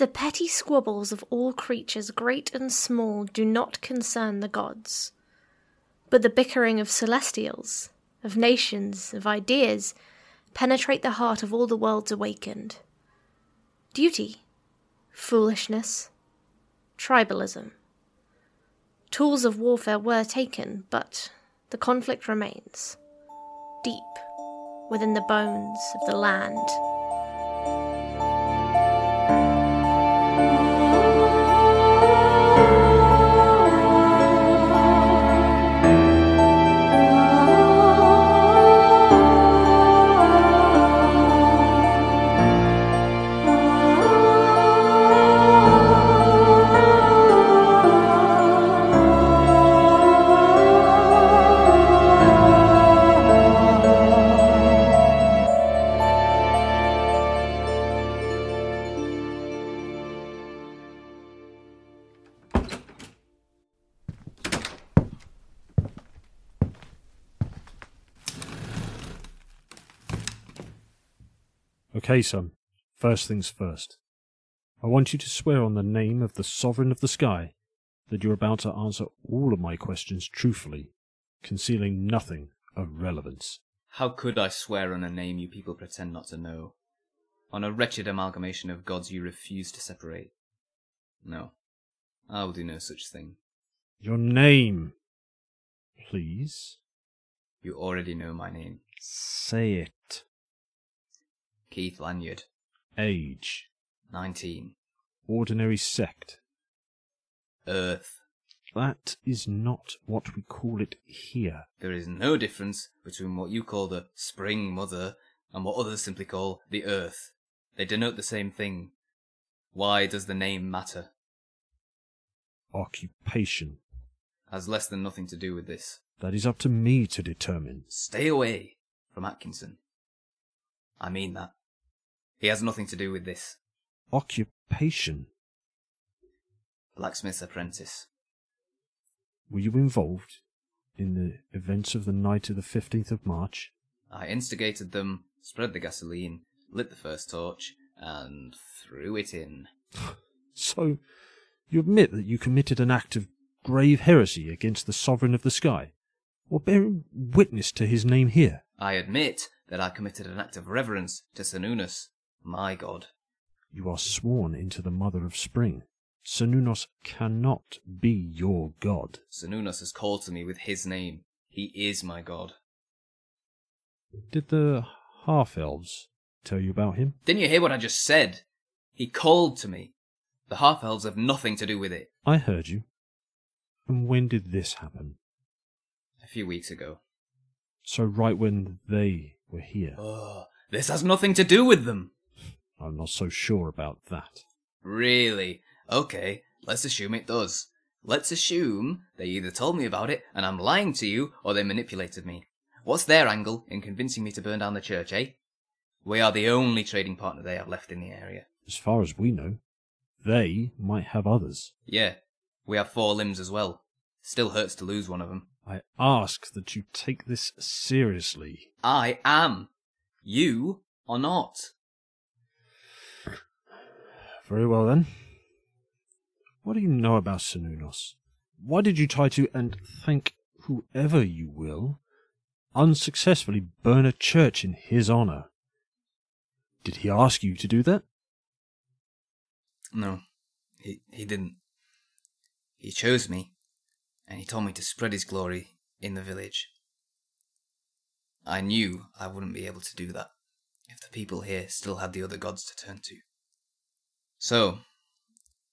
The petty squabbles of all creatures, great and small, do not concern the gods. But the bickering of celestials, of nations, of ideas, penetrate the heart of all the worlds awakened. Duty, foolishness, tribalism. Tools of warfare were taken, but the conflict remains, deep within the bones of the land. Okay, son. Um, first things first. I want you to swear on the name of the Sovereign of the Sky that you're about to answer all of my questions truthfully, concealing nothing of relevance. How could I swear on a name you people pretend not to know? On a wretched amalgamation of gods you refuse to separate? No, I will do no such thing. Your name, please. You already know my name. Say it. Keith Lanyard, Age. 19. Ordinary sect. Earth. That is not what we call it here. There is no difference between what you call the Spring Mother and what others simply call the Earth. They denote the same thing. Why does the name matter? Occupation. Has less than nothing to do with this. That is up to me to determine. Stay away from Atkinson. I mean that. He has nothing to do with this. Occupation. Blacksmith's apprentice. Were you involved in the events of the night of the 15th of March? I instigated them, spread the gasoline, lit the first torch, and threw it in. So, you admit that you committed an act of grave heresy against the Sovereign of the Sky, or bearing witness to his name here? I admit that I committed an act of reverence to Sanunus, my god. You are sworn into the Mother of Spring. Sanunos cannot be your god. Sanunus has called to me with his name. He is my god. Did the half elves tell you about him? Didn't you hear what I just said? He called to me. The half elves have nothing to do with it. I heard you. And when did this happen? A few weeks ago. So, right when they were here. Oh, this has nothing to do with them. I'm not so sure about that. Really? Okay, let's assume it does. Let's assume they either told me about it and I'm lying to you, or they manipulated me. What's their angle in convincing me to burn down the church, eh? We are the only trading partner they have left in the area. As far as we know, they might have others. Yeah, we have four limbs as well. Still hurts to lose one of them. I ask that you take this seriously. I am. You are not. Very well then. What do you know about Sanunos? Why did you try to, and thank whoever you will, unsuccessfully burn a church in his honour? Did he ask you to do that? No, he, he didn't. He chose me, and he told me to spread his glory in the village. I knew I wouldn't be able to do that if the people here still had the other gods to turn to. So,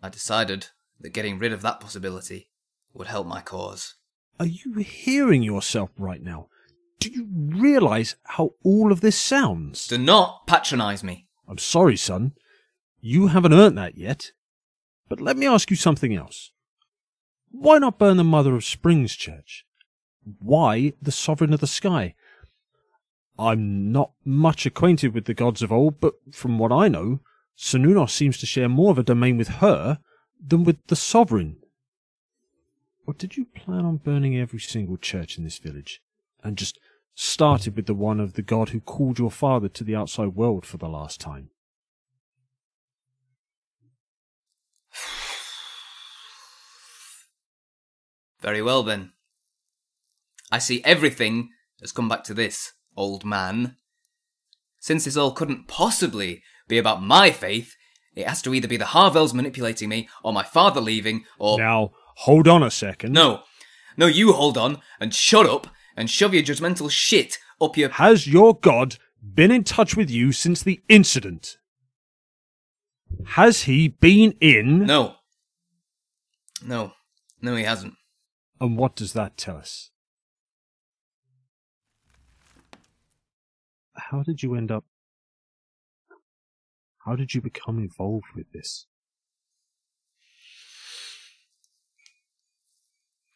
I decided that getting rid of that possibility would help my cause. Are you hearing yourself right now? Do you realize how all of this sounds? Do not patronize me. I'm sorry, son. You haven't earned that yet. But let me ask you something else. Why not burn the Mother of Springs Church? Why the Sovereign of the Sky? I'm not much acquainted with the gods of old, but from what I know, Sununos seems to share more of a domain with her than with the sovereign. Or did you plan on burning every single church in this village and just started with the one of the God who called your father to the outside world for the last time? Very well then. I see everything has come back to this, old man. Since this all couldn't possibly be about my faith, it has to either be the Harvells manipulating me, or my father leaving, or. Now, hold on a second. No. No, you hold on and shut up and shove your judgmental shit up your. Has your God been in touch with you since the incident? Has he been in? No. No. No, he hasn't. And what does that tell us? How did you end up? How did you become involved with this?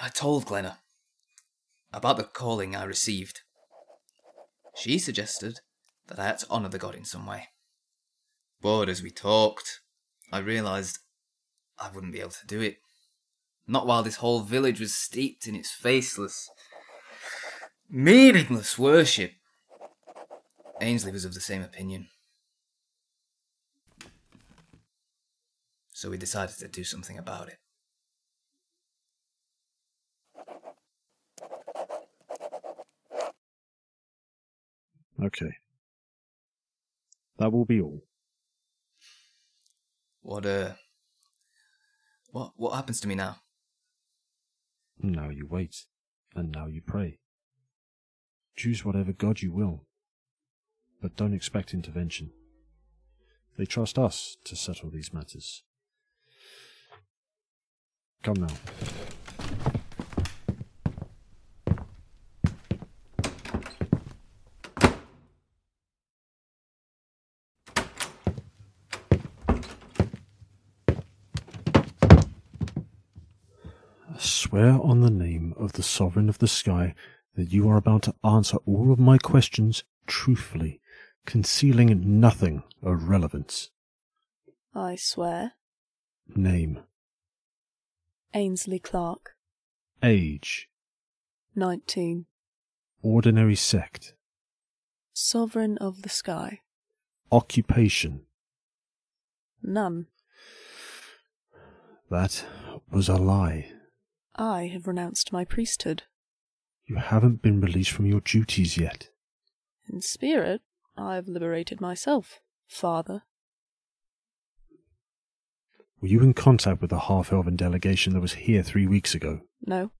I told Glenna about the calling I received. She suggested that I had to honour the god in some way. But as we talked, I realised I wouldn't be able to do it. Not while this whole village was steeped in its faceless, meaningless worship. Ainsley was of the same opinion. So we decided to do something about it. Okay. That will be all. What uh what what happens to me now? Now you wait, and now you pray. Choose whatever God you will, but don't expect intervention. They trust us to settle these matters. Come now. Swear on the name of the Sovereign of the Sky that you are about to answer all of my questions truthfully, concealing nothing of relevance. I swear. Name, Ainsley Clark, age, 19. ordinary sect, Sovereign of the Sky. occupation. None. That was a lie. I have renounced my priesthood. You haven't been released from your duties yet. In spirit, I've liberated myself, Father. Were you in contact with the half elven delegation that was here three weeks ago? No.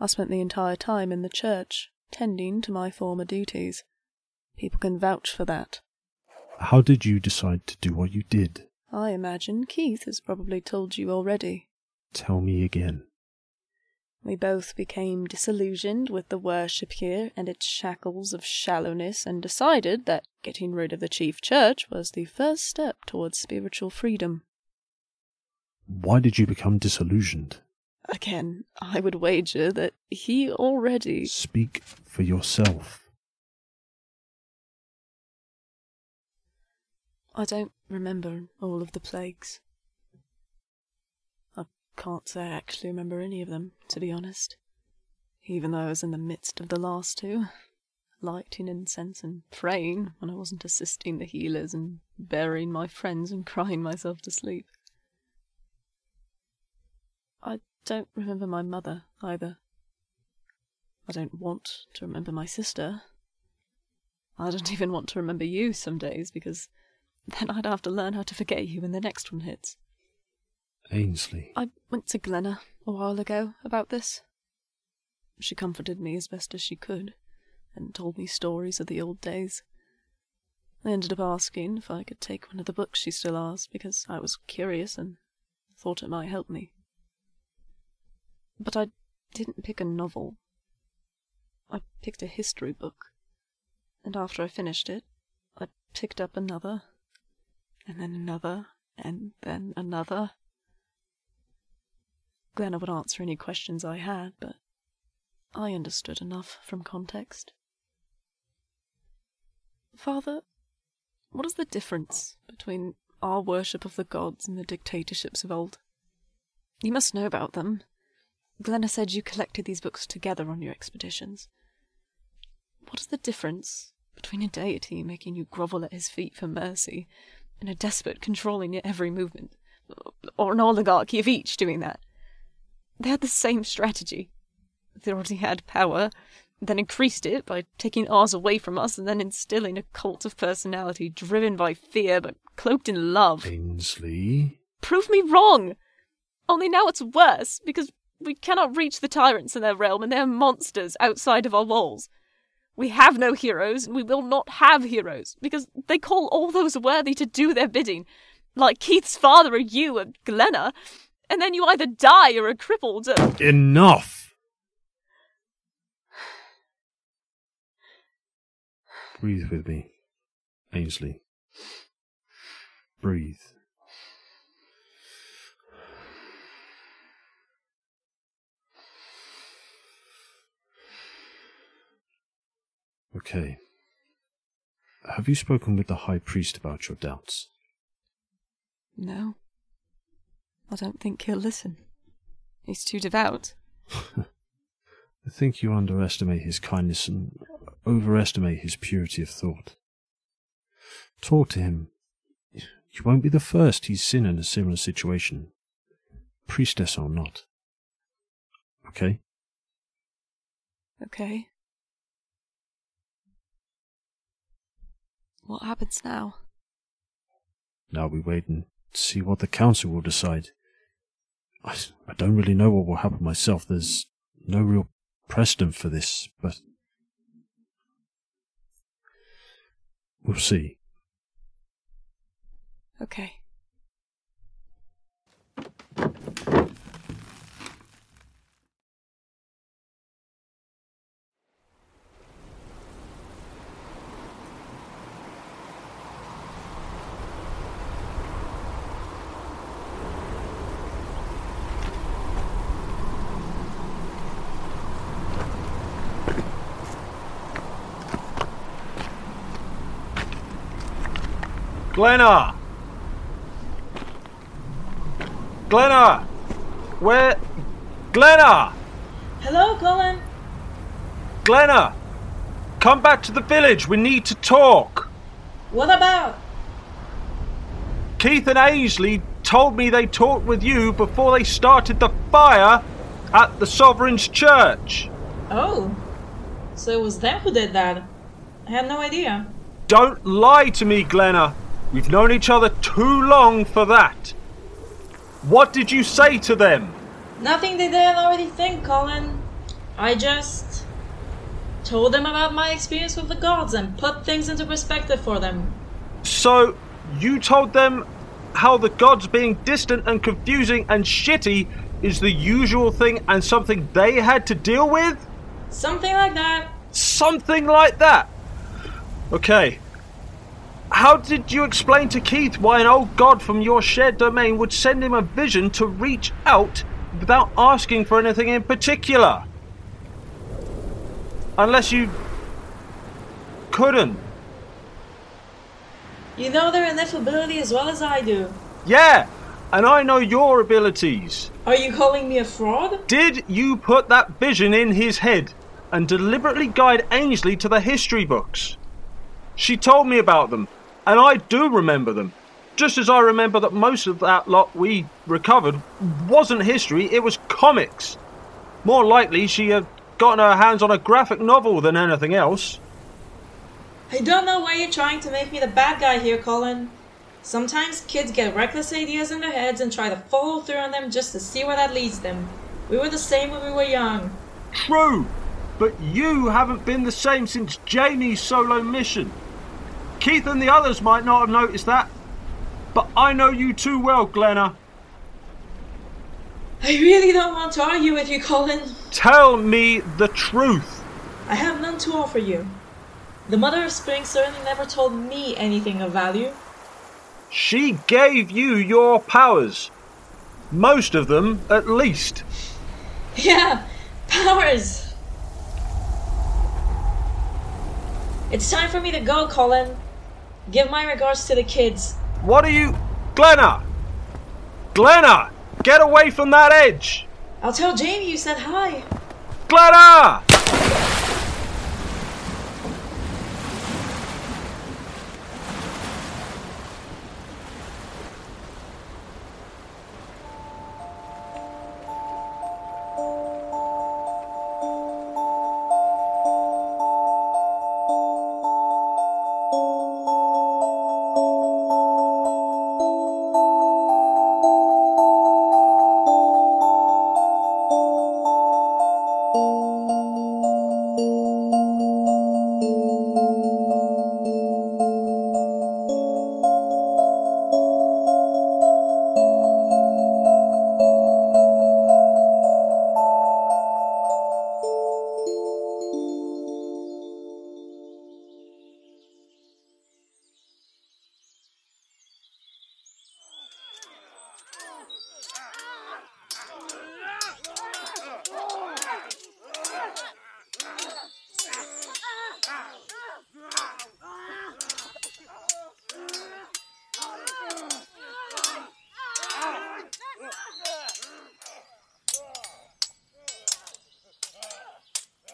I spent the entire time in the church, tending to my former duties. People can vouch for that. How did you decide to do what you did? I imagine Keith has probably told you already. Tell me again. We both became disillusioned with the worship here and its shackles of shallowness and decided that getting rid of the chief church was the first step towards spiritual freedom. Why did you become disillusioned? Again, I would wager that he already. Speak for yourself. I don't remember all of the plagues. I can't say I actually remember any of them, to be honest. Even though I was in the midst of the last two, lighting incense and praying when I wasn't assisting the healers and burying my friends and crying myself to sleep. Don't remember my mother either. I don't want to remember my sister. I don't even want to remember you some days because then I'd have to learn how to forget you when the next one hits. Ainsley. I went to Glenna a while ago about this. She comforted me as best as she could and told me stories of the old days. I ended up asking if I could take one of the books she still has because I was curious and thought it might help me. But I didn't pick a novel. I picked a history book. And after I finished it, I picked up another, and then another, and then another. Glenna would answer any questions I had, but I understood enough from context. Father, what is the difference between our worship of the gods and the dictatorships of old? You must know about them. Glenna said you collected these books together on your expeditions. What is the difference between a deity making you grovel at his feet for mercy and a despot controlling your every movement? Or an oligarchy of each doing that? They had the same strategy. They already had power, then increased it by taking ours away from us and then instilling a cult of personality driven by fear but cloaked in love. Ainsley? Prove me wrong! Only now it's worse, because we cannot reach the tyrants in their realm and they are monsters outside of our walls. We have no heroes, and we will not have heroes, because they call all those worthy to do their bidding, like Keith's father or you or Glenna, and then you either die or are crippled or. Enough! Breathe with me, Ainsley. Breathe. Okay. Have you spoken with the High Priest about your doubts? No. I don't think he'll listen. He's too devout. I think you underestimate his kindness and overestimate his purity of thought. Talk to him. You won't be the first he's seen in a similar situation, priestess or not. Okay? Okay. What happens now? Now we wait and see what the council will decide. I, I don't really know what will happen myself. There's no real precedent for this, but we'll see. Okay. Glenna! Glenna! Where? Glenna! Hello, Colin. Glenna! Come back to the village. We need to talk. What about? Keith and Ainsley told me they talked with you before they started the fire at the Sovereign's church. Oh, so it was them who did that. I had no idea. Don't lie to me, Glenna. We've known each other too long for that. What did you say to them? Nothing they didn't already think, Colin. I just told them about my experience with the gods and put things into perspective for them. So, you told them how the gods being distant and confusing and shitty is the usual thing and something they had to deal with? Something like that. Something like that. Okay. How did you explain to Keith why an old god from your shared domain would send him a vision to reach out without asking for anything in particular? Unless you couldn't. You know their ineffability as well as I do. Yeah, and I know your abilities. Are you calling me a fraud? Did you put that vision in his head and deliberately guide Ainsley to the history books? She told me about them, and I do remember them. Just as I remember that most of that lot we recovered wasn't history, it was comics. More likely, she had gotten her hands on a graphic novel than anything else. I don't know why you're trying to make me the bad guy here, Colin. Sometimes kids get reckless ideas in their heads and try to follow through on them just to see where that leads them. We were the same when we were young. True, but you haven't been the same since Jamie's solo mission. Keith and the others might not have noticed that, but I know you too well, Glenna. I really don't want to argue with you, Colin. Tell me the truth. I have none to offer you. The Mother of Spring certainly never told me anything of value. She gave you your powers. Most of them, at least. Yeah, powers! It's time for me to go, Colin. Give my regards to the kids. What are you. Glenna! Glenna! Get away from that edge! I'll tell Jamie you said hi. Glenna!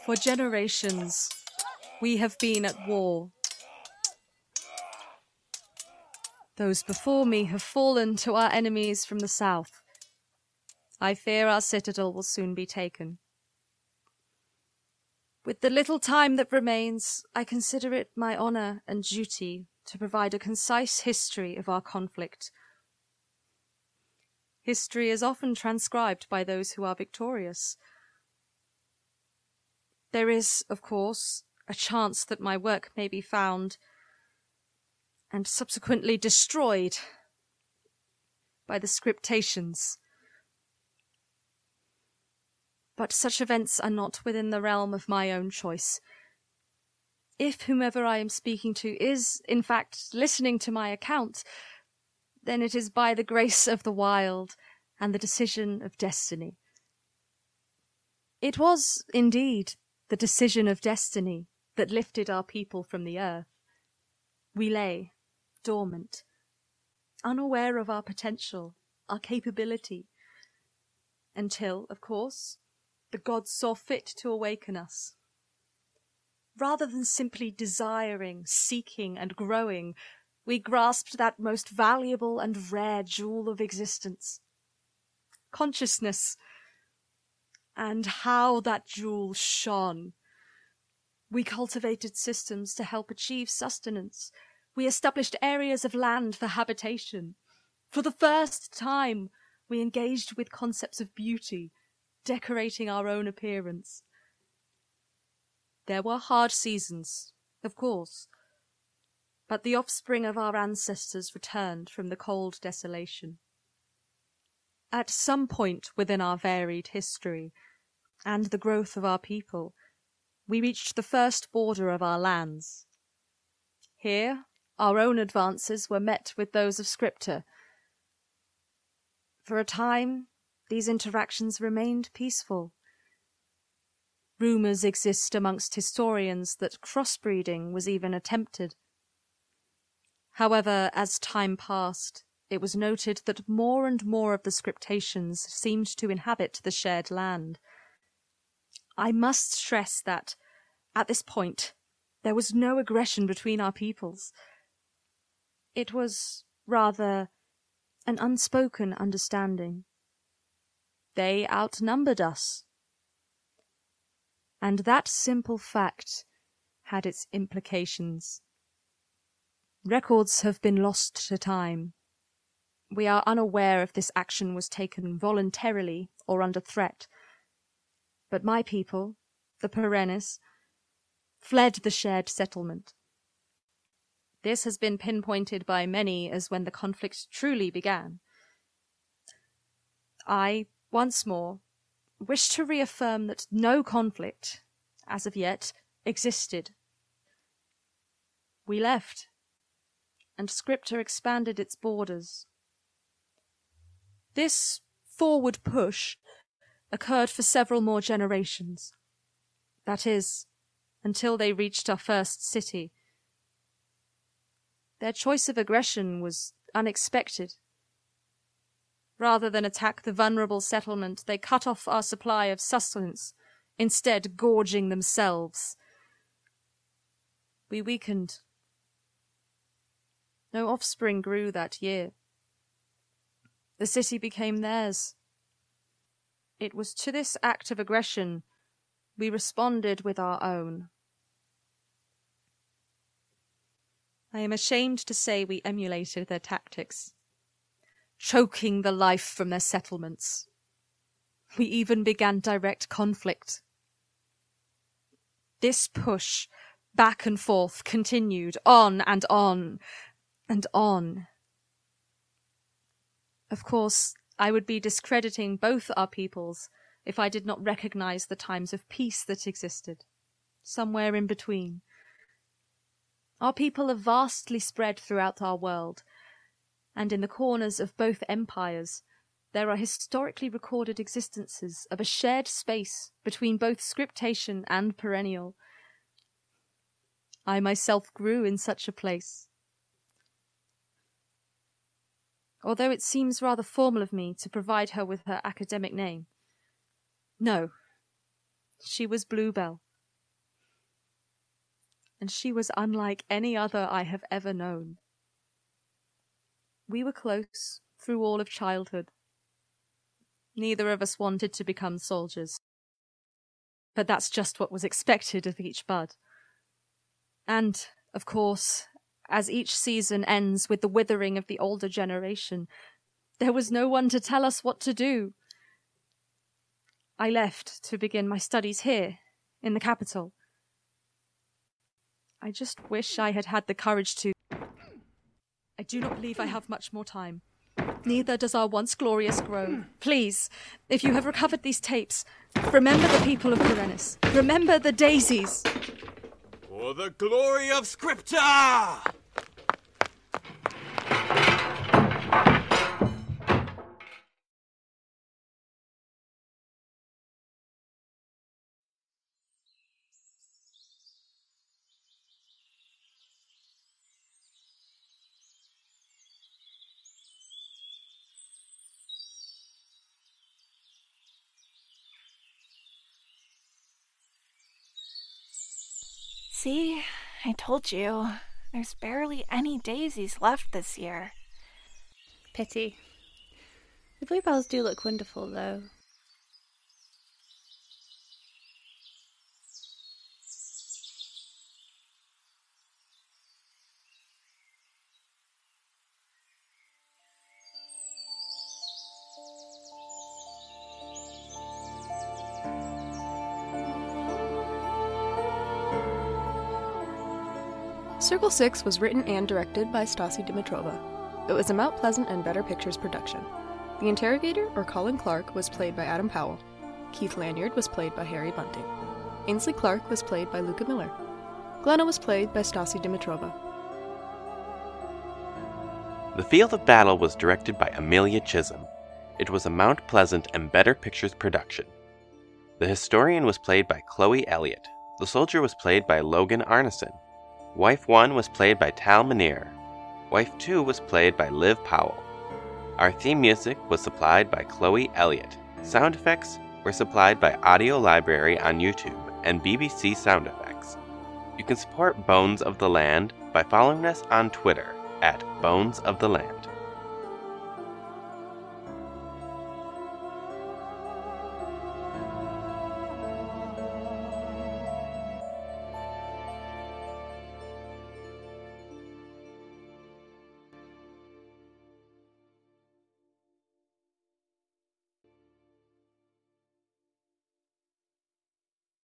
For generations, we have been at war. Those before me have fallen to our enemies from the south. I fear our citadel will soon be taken. With the little time that remains, I consider it my honour and duty to provide a concise history of our conflict. History is often transcribed by those who are victorious. There is, of course, a chance that my work may be found and subsequently destroyed by the scriptations. But such events are not within the realm of my own choice. If whomever I am speaking to is, in fact, listening to my account, then it is by the grace of the wild and the decision of destiny. It was, indeed, the decision of destiny that lifted our people from the earth. We lay dormant, unaware of our potential, our capability, until, of course, the gods saw fit to awaken us. Rather than simply desiring, seeking, and growing, we grasped that most valuable and rare jewel of existence consciousness. And how that jewel shone! We cultivated systems to help achieve sustenance. We established areas of land for habitation. For the first time, we engaged with concepts of beauty, decorating our own appearance. There were hard seasons, of course, but the offspring of our ancestors returned from the cold desolation. At some point within our varied history and the growth of our people, we reached the first border of our lands. Here, our own advances were met with those of Scripture. For a time, these interactions remained peaceful. Rumours exist amongst historians that crossbreeding was even attempted. However, as time passed, it was noted that more and more of the scriptations seemed to inhabit the shared land. I must stress that, at this point, there was no aggression between our peoples. It was, rather, an unspoken understanding. They outnumbered us. And that simple fact had its implications. Records have been lost to time. We are unaware if this action was taken voluntarily or under threat. But my people, the Perennis, fled the shared settlement. This has been pinpointed by many as when the conflict truly began. I, once more, wish to reaffirm that no conflict, as of yet, existed. We left, and Scripture expanded its borders. This forward push occurred for several more generations. That is, until they reached our first city. Their choice of aggression was unexpected. Rather than attack the vulnerable settlement, they cut off our supply of sustenance, instead gorging themselves. We weakened. No offspring grew that year. The city became theirs. It was to this act of aggression we responded with our own. I am ashamed to say we emulated their tactics, choking the life from their settlements. We even began direct conflict. This push back and forth continued on and on and on. Of course, I would be discrediting both our peoples if I did not recognize the times of peace that existed, somewhere in between. Our people are vastly spread throughout our world, and in the corners of both empires, there are historically recorded existences of a shared space between both scriptation and perennial. I myself grew in such a place. Although it seems rather formal of me to provide her with her academic name. No, she was Bluebell, and she was unlike any other I have ever known. We were close through all of childhood. Neither of us wanted to become soldiers. But that's just what was expected of each bud. And, of course, as each season ends with the withering of the older generation, there was no one to tell us what to do. I left to begin my studies here, in the capital. I just wish I had had the courage to. I do not believe I have much more time. Neither does our once glorious grove. Please, if you have recovered these tapes, remember the people of Perennis. Remember the daisies. For the glory of Scripture! See, I told you. There's barely any daisies left this year. Pity. The bluebells do look wonderful, though. Circle 6 was written and directed by Stasi Dimitrova. It was a Mount Pleasant and Better Pictures production. The interrogator, or Colin Clark, was played by Adam Powell. Keith Lanyard was played by Harry Bunting. Ainsley Clark was played by Luka Miller. Glenna was played by Stasi Dimitrova. The Field of Battle was directed by Amelia Chisholm. It was a Mount Pleasant and Better Pictures production. The historian was played by Chloe Elliott. The soldier was played by Logan Arneson. Wife 1 was played by Tal Minear. Wife 2 was played by Liv Powell. Our theme music was supplied by Chloe Elliott. Sound effects were supplied by Audio Library on YouTube and BBC Sound Effects. You can support Bones of the Land by following us on Twitter at Bones of the Land.